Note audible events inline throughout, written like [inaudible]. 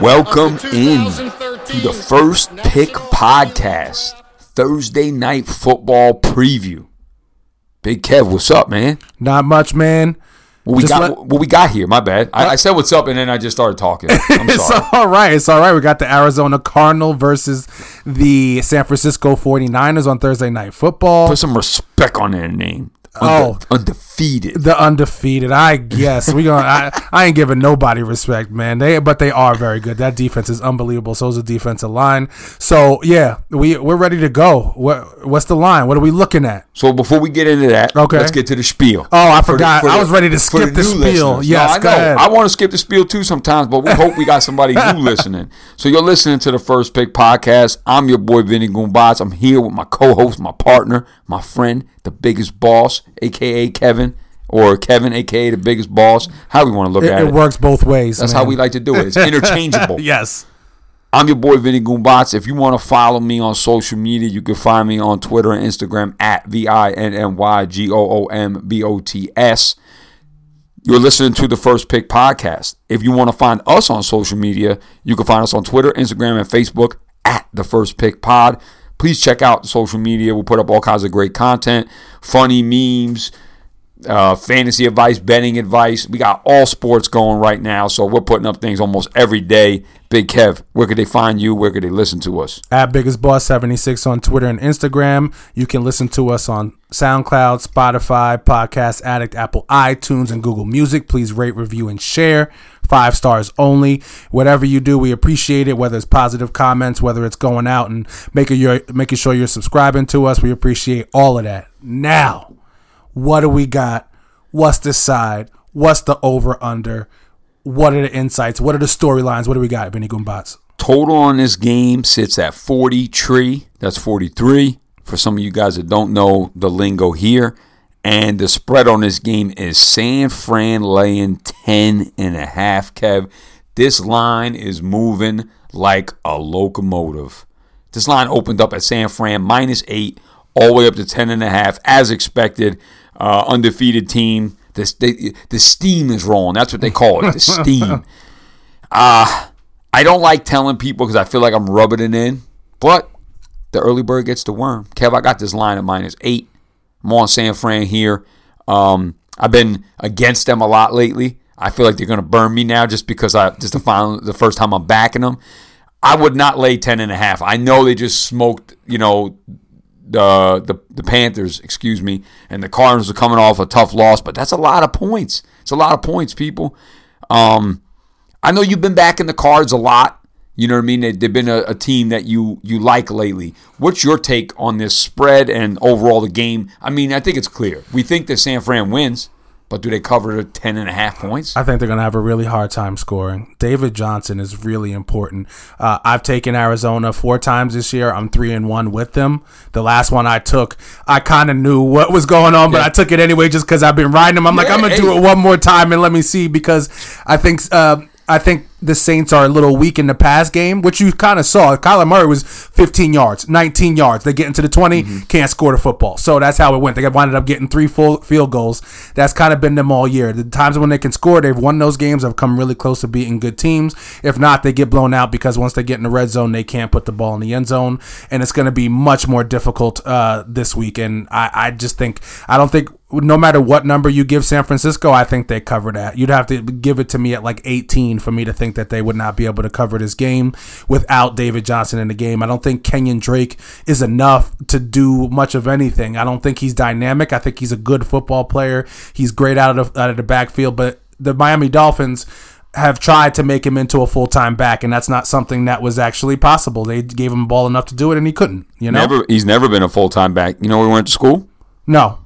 Welcome in to the First Pick Podcast, Thursday Night Football Preview. Big Kev, what's up, man? Not much, man. What we Just got? let- what we got here? My bad. I, uh, I said what's up, and then I just started talking. [laughs] I'm It's all right. It's all right. We got the Arizona Cardinal versus the San Francisco 49ers on Thursday Night Football. Put some respect on their name. Oh. Undefeated. The undefeated, I guess we gonna. I, I ain't giving nobody respect, man. They, but they are very good. That defense is unbelievable. So is the defensive line. So yeah, we we're ready to go. What what's the line? What are we looking at? So before we get into that, Okay. let's get to the spiel. Oh, I For the- forgot. for I was ready to skip the new spiel. listeners. Yes, no, I go know. ahead. I want to skip the spiel too sometimes, but we [laughs] hope we got somebody new listening. So you're listening to the First Pick Podcast. I'm your boy Vinny Goombats. I'm here with my co-host, my partner, my friend, the biggest boss, aka Kevin, or Kevin, aka the biggest boss. How we want to look It, at it it. works both ways. That's man. how we like to do it. It's [laughs] interchangeable. Yes. I'm your boy Vinny Goombats. If you want to follow me on social media, you can find me on Twitter and Instagram at V I N N Y G O O M B O T S. You're listening to the First Pick Podcast. If you want to find us on social media, you can find us on Twitter, Instagram, and Facebook at the First Pick Pod. Please check out social media. We'll put up all kinds of great content, funny memes, uh, fantasy advice, betting advice. We got all sports going right now, so we're putting up things almost every day. Big Kev, where could they find you? Where could they listen to us? at Biggest Boss 76 on Twitter and Instagram. You can listen to us on SoundCloud, Spotify, Podcast Addict, Apple iTunes, and Google Music. Please rate, review, and share. Five stars only. Whatever you do, we appreciate it. Whether it's positive comments, whether it's going out and making your making sure you're subscribing to us, we appreciate all of that. Now, what do we got? What's the side? What's the over under? What are the insights? What are the storylines? What do we got, Vinny Goombats? Total on this game sits at 40 tree. That's 43. For some of you guys that don't know the lingo here. And the spread on this game is San Fran laying 10 and a half, Kev. This line is moving like a locomotive. This line opened up at San Fran minus eight, all the way up to 10 and a half, as expected. Uh, undefeated team. This, they, the steam is rolling. That's what they call it. The [laughs] steam. Uh, I don't like telling people because I feel like I'm rubbing it in, but the early bird gets the worm. Kev, I got this line at minus eight. I'm on San Fran here. Um, I've been against them a lot lately. I feel like they're going to burn me now just because I just the final the first time I'm backing them. I would not lay 10 and a half. I know they just smoked, you know, the the the Panthers, excuse me, and the Cardinals are coming off a tough loss, but that's a lot of points. It's a lot of points, people. Um, I know you've been back in the cards a lot. You know what I mean? They, they've been a, a team that you you like lately. What's your take on this spread and overall the game? I mean, I think it's clear. We think that San Fran wins, but do they cover the 10 and a half points? I think they're going to have a really hard time scoring. David Johnson is really important. Uh, I've taken Arizona four times this year. I'm three and one with them. The last one I took, I kind of knew what was going on, but Yeah. I took it anyway just because I've been riding them. I'm like, I'm gonna hey. do it one more time and let me see because I think uh, I think the Saints are a little weak in the pass game, which you kind of saw. Kyler Murray was 15 yards, 19 yards. They get into the 20, Mm-hmm. can't score the football. So that's how it went. They wound up getting three full field goals. That's kind of been them all year. The times when they can score, they've won those games. Have come really close to beating good teams. If not, they get blown out because once they get in the red zone, they can't put the ball in the end zone, and it's going to be much more difficult uh, this week. And I, I just think I don't think no matter what number you give San Francisco, I think they cover that. You'd have to give it to me at like 18 for me to think that they would not be able to cover this game without David Johnson in the game. I don't think Kenyan Drake is enough to do much of anything. I don't think he's dynamic. I think he's a good football player. He's great out of the, out of the backfield, but the Miami Dolphins have tried to make him into a full time back, and that's not something that was actually possible. They gave him ball enough to do it, and he couldn't. You know, Never, he's never been a full time back. You know where he went to school? no.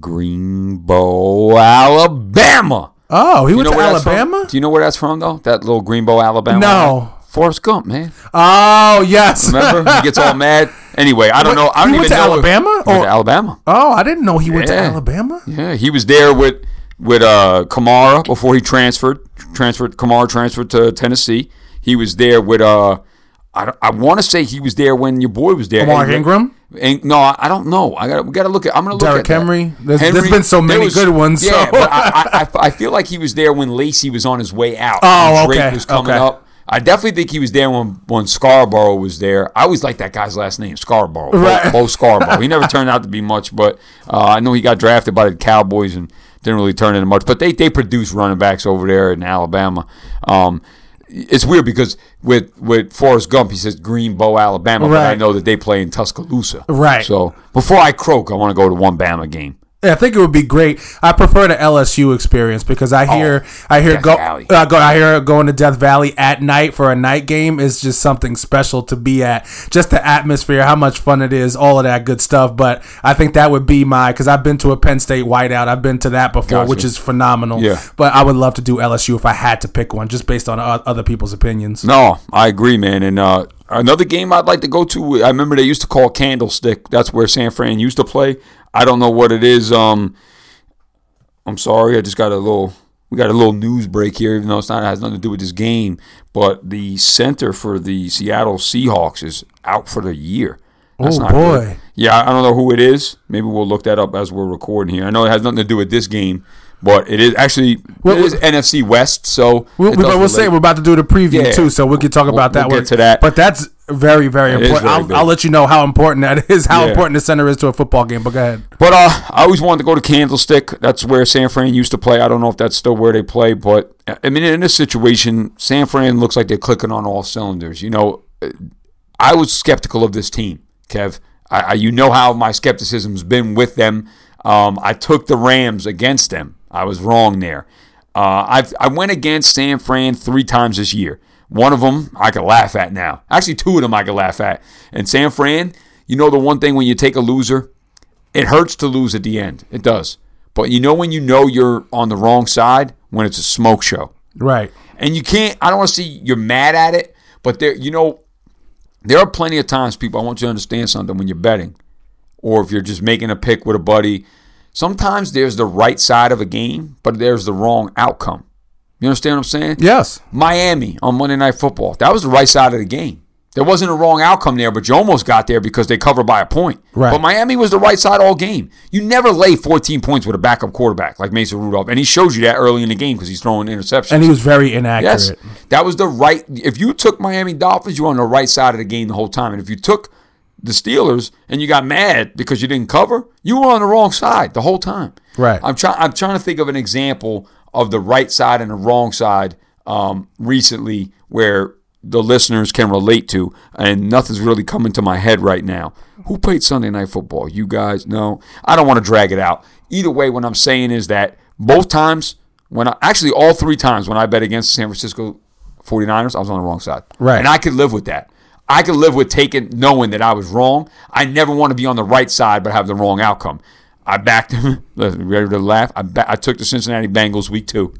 Greenbow, Alabama. Oh, he You went to where that's from? Alabama. Do you know where that's from though? That little Greenbow, Alabama. No. Forrest Gump, man. Oh yes. Remember? he gets all [laughs] mad. Anyway, I don't know. I don't He went even to know. Alabama? He went Or- to Alabama. Oh, I didn't know he went to Alabama. Yeah, he was there with with uh, Kamara before he transferred. Transferred Kamara transferred to Tennessee. He was there with uh, I, I want to say he was there when your boy was there. Hey, Ingram? And, no, I I don't know. I got we got to look at. I'm gonna look Derrick at. Henry? There's- there's been so many good ones, Yeah, so- but I, I, [laughs] I, feel like he was there when Lacy was on his way out. Oh, Drake okay, was coming okay. up. I definitely think he was there when when Scarbrough was there. I always liked that guy's last name, Scarbrough. Bo- Right. Bo Scarbrough. He never [laughs] turned out to be much, but uh, I know he got drafted by the Cowboys and didn't really turn into much. But they they produce running backs over there in Alabama. Um, it's weird because with with Forrest Gump, he says Greenbow, Alabama, but I know that they play in Tuscaloosa. Right. So before I croak, I want to go to one Bama game. Yeah, I think it would be great. I prefer the LSU experience because I hear I hear go, uh, go I hear going to Death Valley at night for a night game is just something special to be at. Just the atmosphere, how much fun it is, all of that good stuff. But I think that would be my because I've been to a Penn State whiteout. I've been to that before, Gotcha. which is phenomenal. Yeah. But I would love to do LSU if I had to pick one, just based on other people's opinions. No, I agree, man. And uh, another game I'd like to go to. I remember they used to call Candlestick. That's where San Fran used to play. I don't know what it is. Um, I'm sorry. I just got a little. We got a little news break here, even though it's not it has nothing to do with this game. But the center for the Seattle Seahawks is out for the year. That's Oh, not boy. good. Yeah, I don't know who it is. Maybe we'll look that up as we're recording here. I know it has nothing to do with this game, but it is actually Well, it is NFC West. So We'll, it we, does but we'll say we're about to do the preview Yeah. too, so we can talk We'll- about that. we'll get to that. But that's very, very important. very I'll. I'll let you know how important that is. How Yeah. important the center is to a football game. But go ahead. But uh, I always wanted to go to Candlestick. That's where San Fran used to play. I don't know if that's still where they play, but I mean, in this situation, San Fran looks like they're clicking on all cylinders. You know, I was skeptical of this team, Kev. I, I you know how my skepticism's been with them. Um, I took the Rams against them. I was wrong there. Uh, I've I went against San Fran three times this year. One of them I could laugh at now. Actually, two of them I could laugh at. And San Fran, you know the one thing when you take a loser, it hurts to lose at the end. It does. But you know when you know you're on the wrong side when it's a smoke show. Right. And you can't I don't want to see you're mad at it, but there you know there are plenty of times people I want you to understand something when you're betting or if you're just making a pick with a buddy, sometimes there's the right side of a game, but there's the wrong outcome. You understand what I'm saying? Yes. Miami on Monday Night Football. That was the right side of the game. There wasn't a wrong outcome there, but you almost got there because they covered by a point. Right. But Miami was the right side all game. You never lay 14 points with a backup quarterback like Mason Rudolph, and he shows you that early in the game because he's throwing interceptions. And he was very inaccurate. yes, that was the right. If you took Miami Dolphins, you were on the right side of the game the whole time, and if you took the Steelers and you got mad because you didn't cover, you were on the wrong side the whole time. Right. I'm trying. I'm trying to think of an example of the right side and the wrong side um, recently where the listeners can relate to, and nothing's really coming to my head right now. Who played Sunday Night Football? You guys? No, I don't want to drag it out. Either way, what I'm saying is that both times, when I, actually all three times when I bet against the San Francisco 49ers, I was on the wrong side. Right. And I could live with that. I could live with taking knowing that I was wrong. I never want to be on the right side but have the wrong outcome. I backed them. [laughs] Ready to laugh? I, ba- I took the Cincinnati Bengals week two.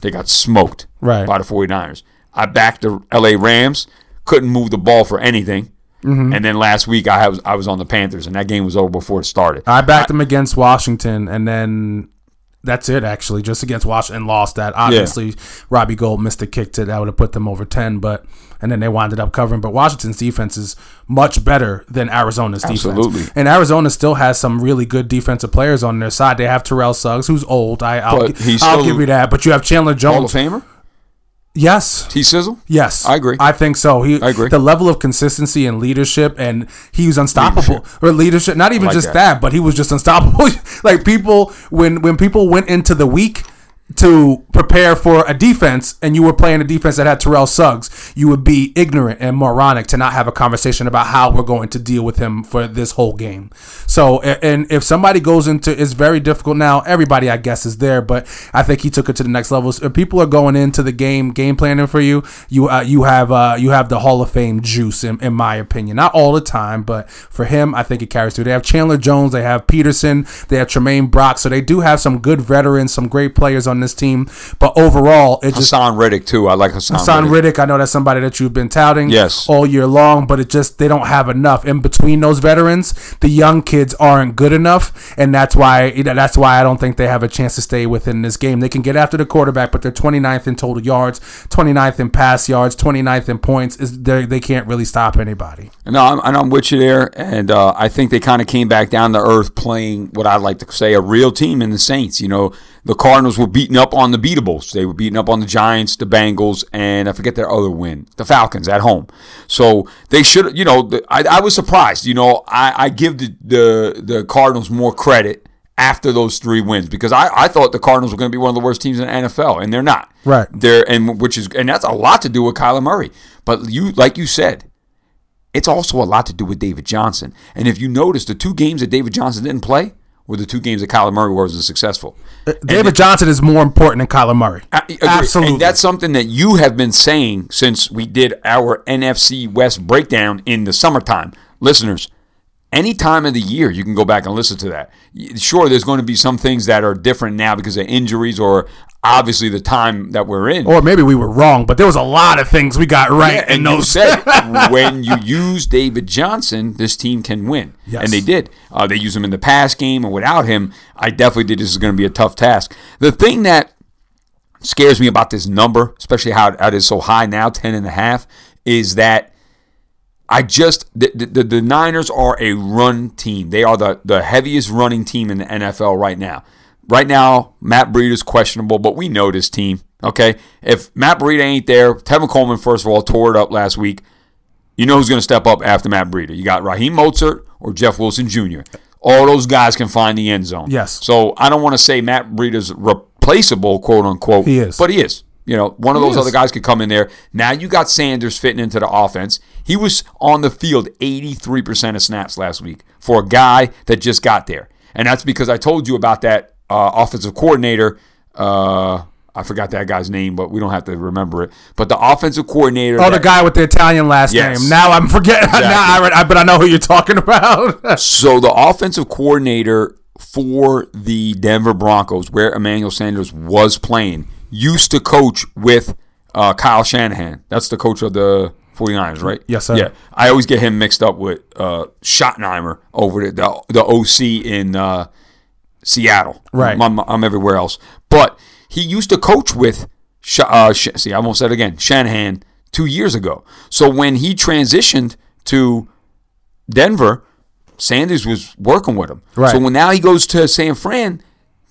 They got smoked Right. by the 49ers. I backed the LA Rams. Couldn't move the ball for anything. Mm-hmm. And then last week I was I was on the Panthers and that game was over before it started. I backed them against Washington, and then that's it. Actually, just against Washington, lost that. Obviously, Robbie Gould missed a kick to that would have put them over ten, but and then they wound up covering. But Washington's defense is much better than Arizona's defense. Absolutely. defense, and Arizona still has some really good defensive players on their side. They have Terrell Suggs, who's old. I, I'll, I'll still- give you that. But you have Chandler Hall of Jones. Famer? Yes, T Sizzle? Yes, I agree. I think so. He, I agree. The level of consistency and leadership, and he was unstoppable. Leadership. Or leadership, not even like just that. that. but he was just unstoppable. [laughs] like people, when when people went into the week to prepare for a defense, and you were playing a defense that had Terrell Suggs, you would be ignorant and moronic to not have a conversation about how we're going to deal with him for this whole game. So, and if somebody goes into, it's very difficult now. Everybody, I guess, is there, but I think he took it to the next level. If people are going into the game, game planning for you, you uh, you have uh, you have the Hall of Fame juice, in, in my opinion. Not all the time, but for him, I think it carries through. They have Chandler Jones, they have Peterson, they have Tramaine Brock, so they do have some good veterans, some great players on on this team. But overall, it just Haason Reddick too. I like Haason, Haason Reddick. Reddick, I know that's somebody that you've been touting Yes. all year long, but it just they don't have enough in between those veterans. The young kids aren't good enough, and that's why that's why I don't think they have a chance to stay within this game. They can get after the quarterback, but they're 29th in total yards, 29th in pass yards, 29th in points. Is they they can't really stop anybody. No, I'm, and I'm with you there. And uh, I think they kind of came back down to earth playing what I'd like to say a real team in the Saints. You know, the Cardinals were beating up on the beatables. They were beating up on the Giants, the Bengals, and I forget their other win, the Falcons at home. So they should, you know, I, I was surprised. You know, I, I give the, the, the Cardinals more credit after those three wins because I, I thought the Cardinals were going to be one of the worst teams in the NFL, and they're not. Right. They're and which is and that's a lot to do with Kyler Murray. But you, like you said, it's also a lot to do with David Johnson. And if you notice, the two games that David Johnson didn't play were the two games that Kyler Murray wasn't successful. Uh, David Johnson is more important than Kyler Murray. I. Absolutely. And that's something that you have been saying since we did our NFC West breakdown in the summertime. Listeners, any time of the year, you can go back and listen to that. Sure, there's going to be some things that are different now because of injuries or obviously the time that we're in. or maybe we were wrong, but there was a lot of things we got right Yeah, and those. said [laughs] when you use David Johnson, this team can win, Yes. and they did. Uh, they used him in the pass game, and without him, I definitely think this is going to be a tough task. The thing that scares me about this number, especially how it is so high now, ten and a half, is that I just the, the the Niners are a run team. They are the the heaviest running team in the NFL right now. Right now, Matt Breida is questionable, but we know this team. Okay, if Matt Breida ain't there, Tevin Coleman first of all tore it up last week. You know who's going to step up after Matt Breida? You got Raheem Mostert or Jeff Wilson Jr. All those guys can find the end zone. Yes. So I don't want to say Matt Breida's replaceable, quote unquote. He is. but he is. You know, one of those other guys could come in there. Now you got Sanders fitting into the offense. He was on the field 83% of snaps last week for a guy that just got there. And that's because I told you about that uh, offensive coordinator. Uh, I forgot that guy's name, but we don't have to remember it. But the offensive coordinator. Oh, the guy with the Italian last Yes. name. Now I'm forgetting. [laughs] Exactly. now I, but I know who you're talking about. [laughs] So the offensive coordinator for the Denver Broncos, where Emmanuel Sanders was playing, used to coach with uh, Kyle Shanahan. That's the coach of the 49ers, right? Yes, sir. Yeah. I always get him mixed up with uh, Schottenheimer over the, the, the OC in uh, Seattle. Right. I'm, I'm everywhere else. But he used to coach with, Sh- uh, Sh- see, I almost said it again, Shanahan two years ago. So when he transitioned to Denver, Sanders was working with him. Right. So when now he goes to San Fran,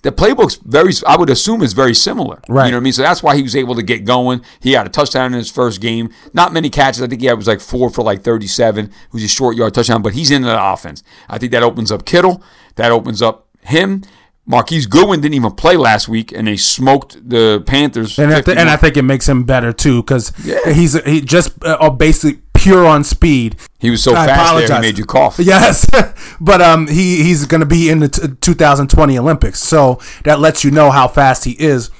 the playbook's very, I would assume, is very similar. Right. You know what I mean? So that's why he was able to get going. He had a touchdown in his first game. Not many catches. I think he had was like four for like 37. It was a short yard touchdown, but he's in the offense. I think that opens up Kittle. That opens up him. Marquise Goodwin didn't even play last week, and they smoked the Panthers. and, I th- and I think it makes him better too because Yeah. he's he just uh, basically pure on speed. he was so I fast there, he made you cough. Yes, [laughs] but um, he he's going to be in the t- 2020 Olympics, so that lets you know how fast he is.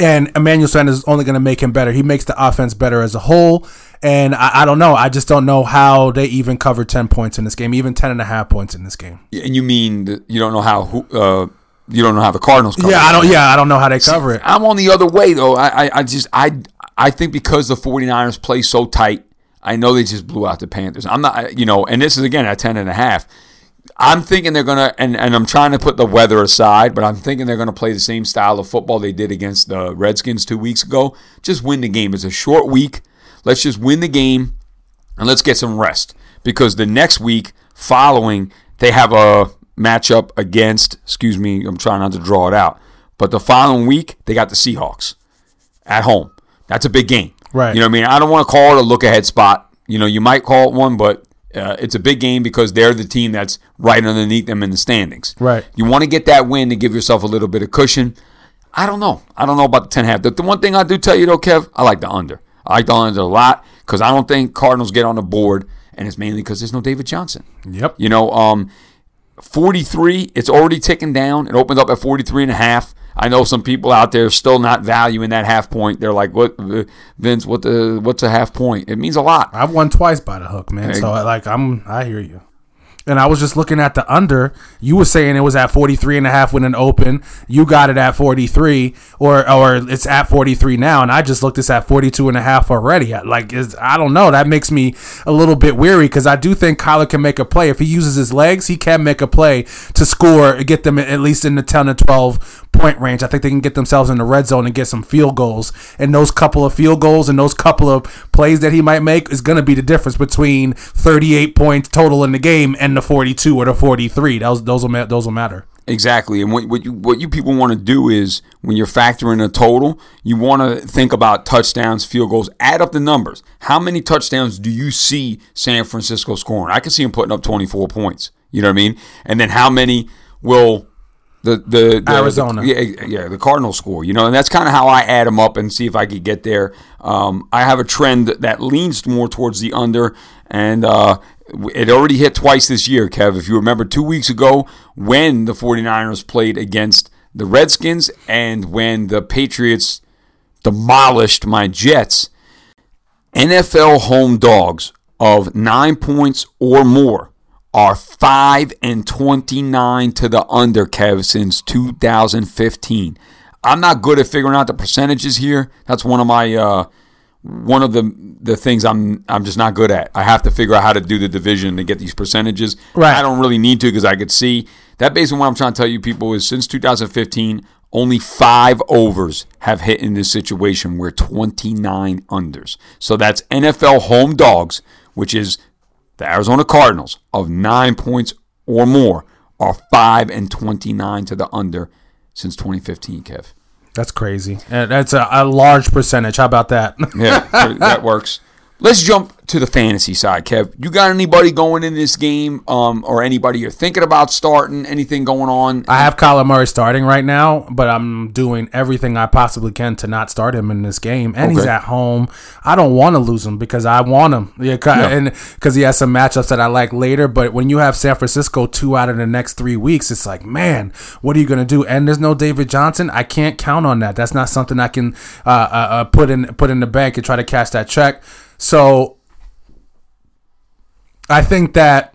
And Emmanuel Sanders is only going to make him better. He makes the offense better as a whole. And I, I don't know. I just don't know how they even covered 10 points in this game, even 10 and a half points in this game. And you mean you don't know how who, uh, you don't know how the Cardinals cover Yeah, it. I don't. Yeah, I don't know how they cover it. I'm on the other way though. I, I, I just I I think because the 49ers play so tight, I know they just blew out the Panthers. I'm not you know, and this is again at 10 and a half. I'm thinking they're gonna and, and I'm trying to put the weather aside, but I'm thinking they're gonna play the same style of football they did against the Redskins two weeks ago. Just win the game. It's a short week. Let's just win the game and let's get some rest because the next week following they have a matchup against excuse me i'm trying not to draw it out but the following week they got the seahawks at home that's a big game Right. you know what i mean i don't want to call it a look ahead spot you know you might call it one but uh, it's a big game because they're the team that's right underneath them in the standings Right. you want to get that win to give yourself a little bit of cushion I don't know. I don't know about the 10 half. The, the one thing I do tell you though, Kev, I like the under. I like the under a lot because I don't think Cardinals get on the board, and it's mainly because there's no David Johnson. Yep. You know, um, 43, it's already ticking down. It opened up at 43 and a half. I know some people out there still not valuing that half point. They're like, "What, uh, Vince? What the? What's a half point? It means a lot." I've won twice by the hook, man. So like I'm, I hear you. and I was just looking at the under. You were saying it was at 43 and a half when it opened. You got it at 43 or or it's at 43 now and I just looked this at 42 and a half already. Like I don't know, that makes me a little bit weary cuz I do think Kyler can make a play. If he uses his legs, he can make a play to score, and get them at least in the 10 to 12 point range. I think they can get themselves in the red zone and get some field goals. And those couple of field goals and those couple of plays that he might make is going to be the difference between 38 points total in the game and the 42 or the 43. Those those will those will matter. Exactly, and what, what you what you people want to do is when you're factoring a total, you want to think about touchdowns, field goals, add up the numbers. How many touchdowns do you see San Francisco scoring? I can see them putting up 24 points. You know what I mean? And then how many will the the, the Arizona. the- yeah, yeah, the Cardinal score. You know, and that's kind of how I add them up and see if I could get there. Um, I have a trend that leans more towards the under, and uh, it already hit twice this year, Kev. If you remember two weeks ago when the 49ers played against the Redskins and when the Patriots demolished my Jets, NFL home dogs of nine points or more are 5 and 29 to the under, Kev, since 2015. I'm not good at figuring out the percentages here. That's one of my uh, one of the the things I'm I'm just not good at. I have to figure out how to do the division to get these percentages. Right. I don't really need to because I could see that. Based on what I'm trying to tell you, people is since 2015, only five overs have hit in this situation. Where 29 unders. So that's NFL home dogs, which is the Arizona Cardinals of nine points or more are five and 29 to the under since 2015. Kev. That's crazy. And that's a, a large percentage. How about that? Yeah, [laughs] that works. Let's jump to the fantasy side, Kev. You got anybody going in this game, um, or anybody you're thinking about starting? Anything going on? I have Kyler Murray starting right now, but I'm doing everything I possibly can to not start him in this game. And he's at home. I don't want to lose him because I want him. Yeah, Yeah. and because he has some matchups that I like later. But when you have San Francisco two out of the next three weeks, it's like, man, what are you gonna do? And there's no David Johnson. I can't count on that. That's not something I can uh, uh, uh, put in put in the bank and try to cash that check. So I think that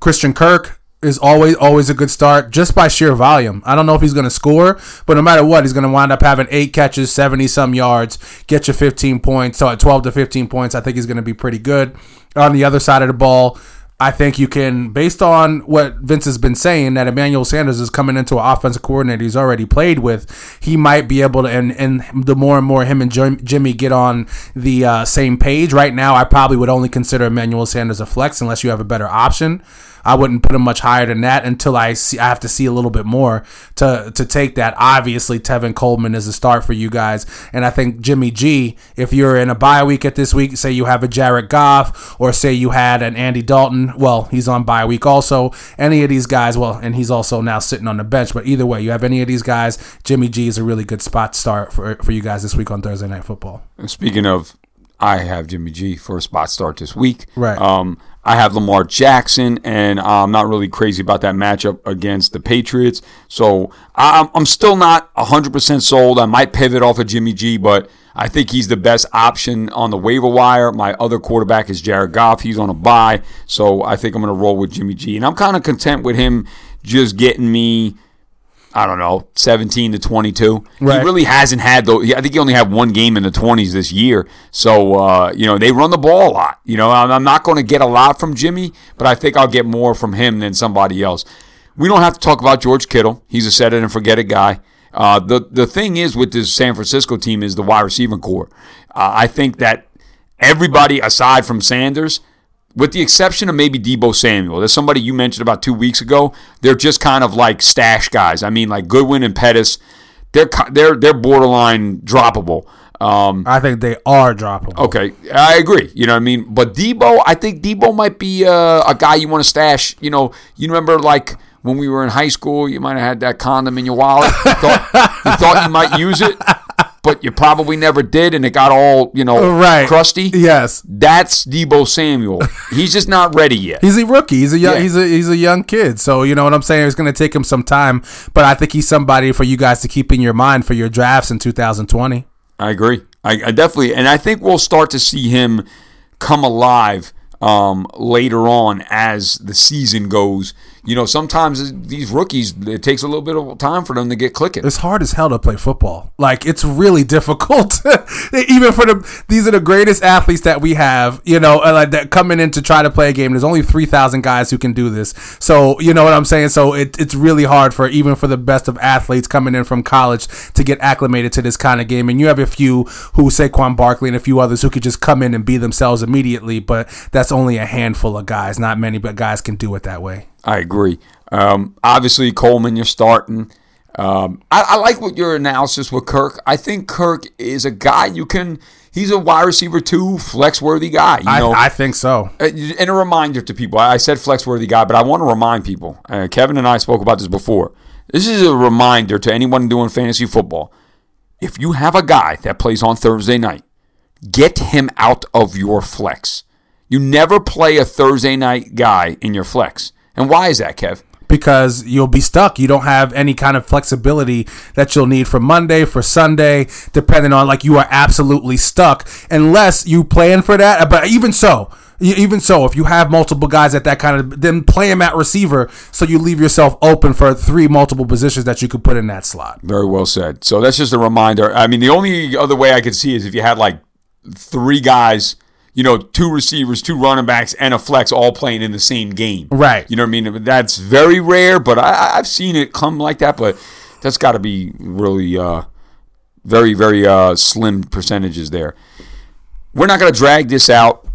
Christian Kirk is always always a good start just by sheer volume. I don't know if he's going to score, but no matter what, he's going to wind up having eight catches, 70 some yards, get you 15 points. So at 12 to 15 points, I think he's going to be pretty good. On the other side of the ball, I think you can, based on what Vince has been saying, that Emmanuel Sanders is coming into an offensive coordinator he's already played with. He might be able to, and, and the more and more him and Jim, Jimmy get on the uh, same page. Right now, I probably would only consider Emmanuel Sanders a flex unless you have a better option. I wouldn't put him much higher than that until I see I have to see a little bit more to to take that. Obviously, Tevin Coleman is a start for you guys, and I think Jimmy G. If you're in a bye week at this week, say you have a Jared Goff, or say you had an Andy Dalton. Well, he's on bye week also. Any of these guys, well, and he's also now sitting on the bench. But either way, you have any of these guys, Jimmy G is a really good spot start for for you guys this week on Thursday Night Football. Speaking of, I have Jimmy G for a spot start this week. Right. Um, I have Lamar Jackson, and I'm not really crazy about that matchup against the Patriots. So I'm, I'm still not 100% sold. I might pivot off of Jimmy G, but I think he's the best option on the waiver wire. My other quarterback is Jared Goff. He's on a bye, so I think I'm going to roll with Jimmy G. And I'm kind of content with him just getting me. I don't know, 17 to 22. Right. He really hasn't had though. I think he only had one game in the 20s this year. So uh, you know they run the ball a lot. You know I'm I'm not going to get a lot from Jimmy, but I think I'll get more from him than somebody else. We don't have to talk about George Kittle. He's a set it and forget it guy. Uh, the the thing is with this San Francisco team is the wide receiver corps. Uh, I think that everybody aside from Sanders with the exception of maybe Deebo Samuel, there's somebody you mentioned about two weeks ago. They're just kind of like stash guys. I mean, like Goodwin and Pettis, they're they're they're borderline droppable. Um, I think they are droppable. okay, I agree. You know what I mean? But Deebo, I think Deebo might be uh, a guy you want to stash. You know, you remember like when we were in high school, you might have had that condom in your wallet. You thought, you thought you might use it, but you probably never did, and it got all you know Right. crusty. Yes. That's Deebo Samuel. He's just not ready yet. He's a rookie. He's a young. Yeah. He's a he's a young kid. So you know what I'm saying. It's going to take him some time, but I think he's somebody for you guys to keep in your mind for your drafts in 2020. I agree. I, I definitely, and I think we'll start to see him come alive um, later on as the season goes. You know, sometimes these rookies, it takes a little bit of time for them to get clicking. It's hard as hell to play football. Like it's really [laughs] difficult, [laughs] even for the. These are the greatest athletes that we have. You know, uh, like that coming in to try to play a game. There's only three thousand guys who can do this. So you know what I'm saying. So it, it's really hard for even for the best of athletes coming in from college to get acclimated to this kind of game. And you have a few who Saquon Barkley and a few others who could just come in and be themselves immediately. But that's only a handful of guys. Not many, but guys can do it that way. I agree. Um, obviously, Coleman, you're starting. Um, I, I, like what your analysis with Kirk. I think Kirk is a guy you can. He's a wide receiver too, flex worthy guy. You know, I, I, think so. Uh, and a reminder to people. I said flex worthy guy, but I want to remind people. Uh, Kevin and I spoke about this before. This is a reminder to anyone doing fantasy football. If you have a guy that plays on Thursday night, get him out of your flex. You never play a Thursday night guy in your flex. And why is that, Kev? Because you'll be stuck. You don't have any kind of flexibility that you'll need for Monday, for Sunday, depending on like you are absolutely stuck unless you plan for that. But even so, even so, if you have multiple guys at that kind of, then play them at receiver, so you leave yourself open for three multiple positions that you could put in that slot. Very well said. So that's just a reminder. I mean, the only other way I could see is if you had like three guys you know, two receivers, two running backs, and a flex all playing in the same game. Right. You know what I mean? That's very rare, but I, have seen it come like that. But that's got to be really uh, very, very uh, slim percentages there. We're not going to drag this out.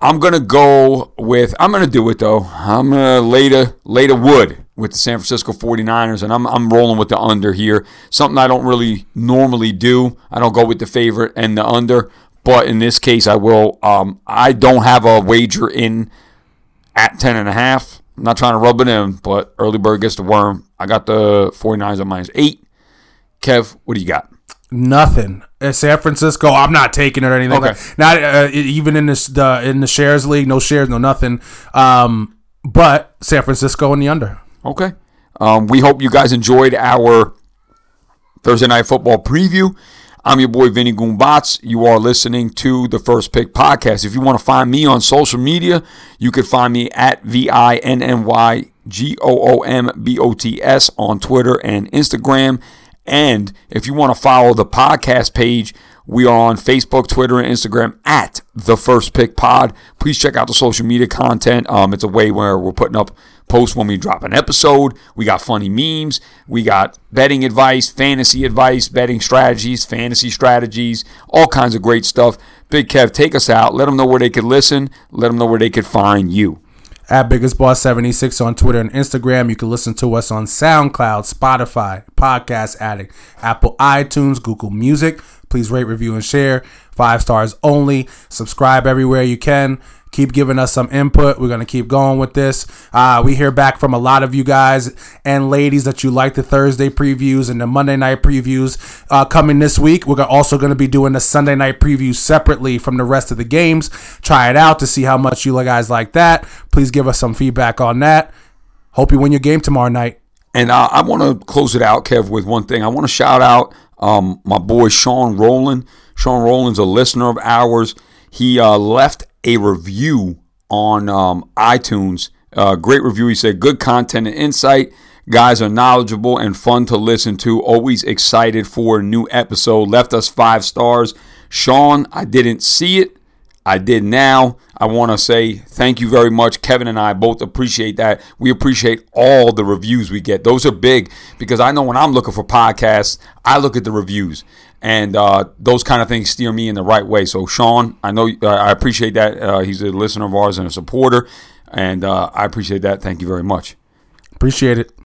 I'm going to go with, I'm going to do it though. I'm going to lay the, lay the wood with the San Francisco 49ers, and I'm, I'm rolling with the under here. Something I don't really normally do. I don't go with the favorite and the under. But in this case, I will. Um, I don't have a wager in at 10 and a half. I'm not trying to rub it in, but early bird gets the worm. I got the 49ers at minus eight. Kev, what do you got? Nothing. Uh, San Francisco, I'm not taking it or anything. Okay. Not uh, even in this the in the shares league, no shares, no nothing. Um, but San Francisco in the under. Okay. Um, we hope you guys enjoyed our Thursday night football preview. I'm your boy Vinny Goombats. You are listening to the First Pick Podcast. If you want to find me on social media, you can find me at V I N N Y G O O M B O T S on Twitter and Instagram. And if you want to follow the podcast page, we are on Facebook, Twitter, and Instagram at the First Pick Pod. Please check out the social media content. Um, it's a way where we're putting up post when we drop an episode. We got funny memes. We got betting advice, fantasy advice, betting strategies, fantasy strategies, all kinds of great stuff. Big Kev, take us out. Let them know where they could listen. Let them know where they could find you. At Biggest Boss 76 on Twitter and Instagram. You can listen to us on SoundCloud, Spotify, Podcast Addict, Apple iTunes, Google Music. Please rate, review, and share. Five stars only. Subscribe everywhere you can keep giving us some input. We're going to keep going with this. Uh, we hear back from a lot of you guys and ladies that you like the Thursday previews and the Monday night previews uh, coming this week. We're also going to be doing the Sunday night preview separately from the rest of the games. Try it out to see how much you guys like that. Please give us some feedback on that. Hope you win your game tomorrow night. And uh, I want to close it out, Kev, with one thing. I want to shout out um, my boy Sean Rowland. Sean Rowland's a listener of ours. He uh, left a review on um, iTunes. Uh, great review. He said, Good content and insight. Guys are knowledgeable and fun to listen to. Always excited for a new episode. Left us five stars. Sean, I didn't see it. I did now. I want to say thank you very much. Kevin and I both appreciate that. We appreciate all the reviews we get. Those are big because I know when I'm looking for podcasts, I look at the reviews and uh, those kind of things steer me in the right way. So, Sean, I know uh, I appreciate that. Uh, he's a listener of ours and a supporter, and uh, I appreciate that. Thank you very much. Appreciate it.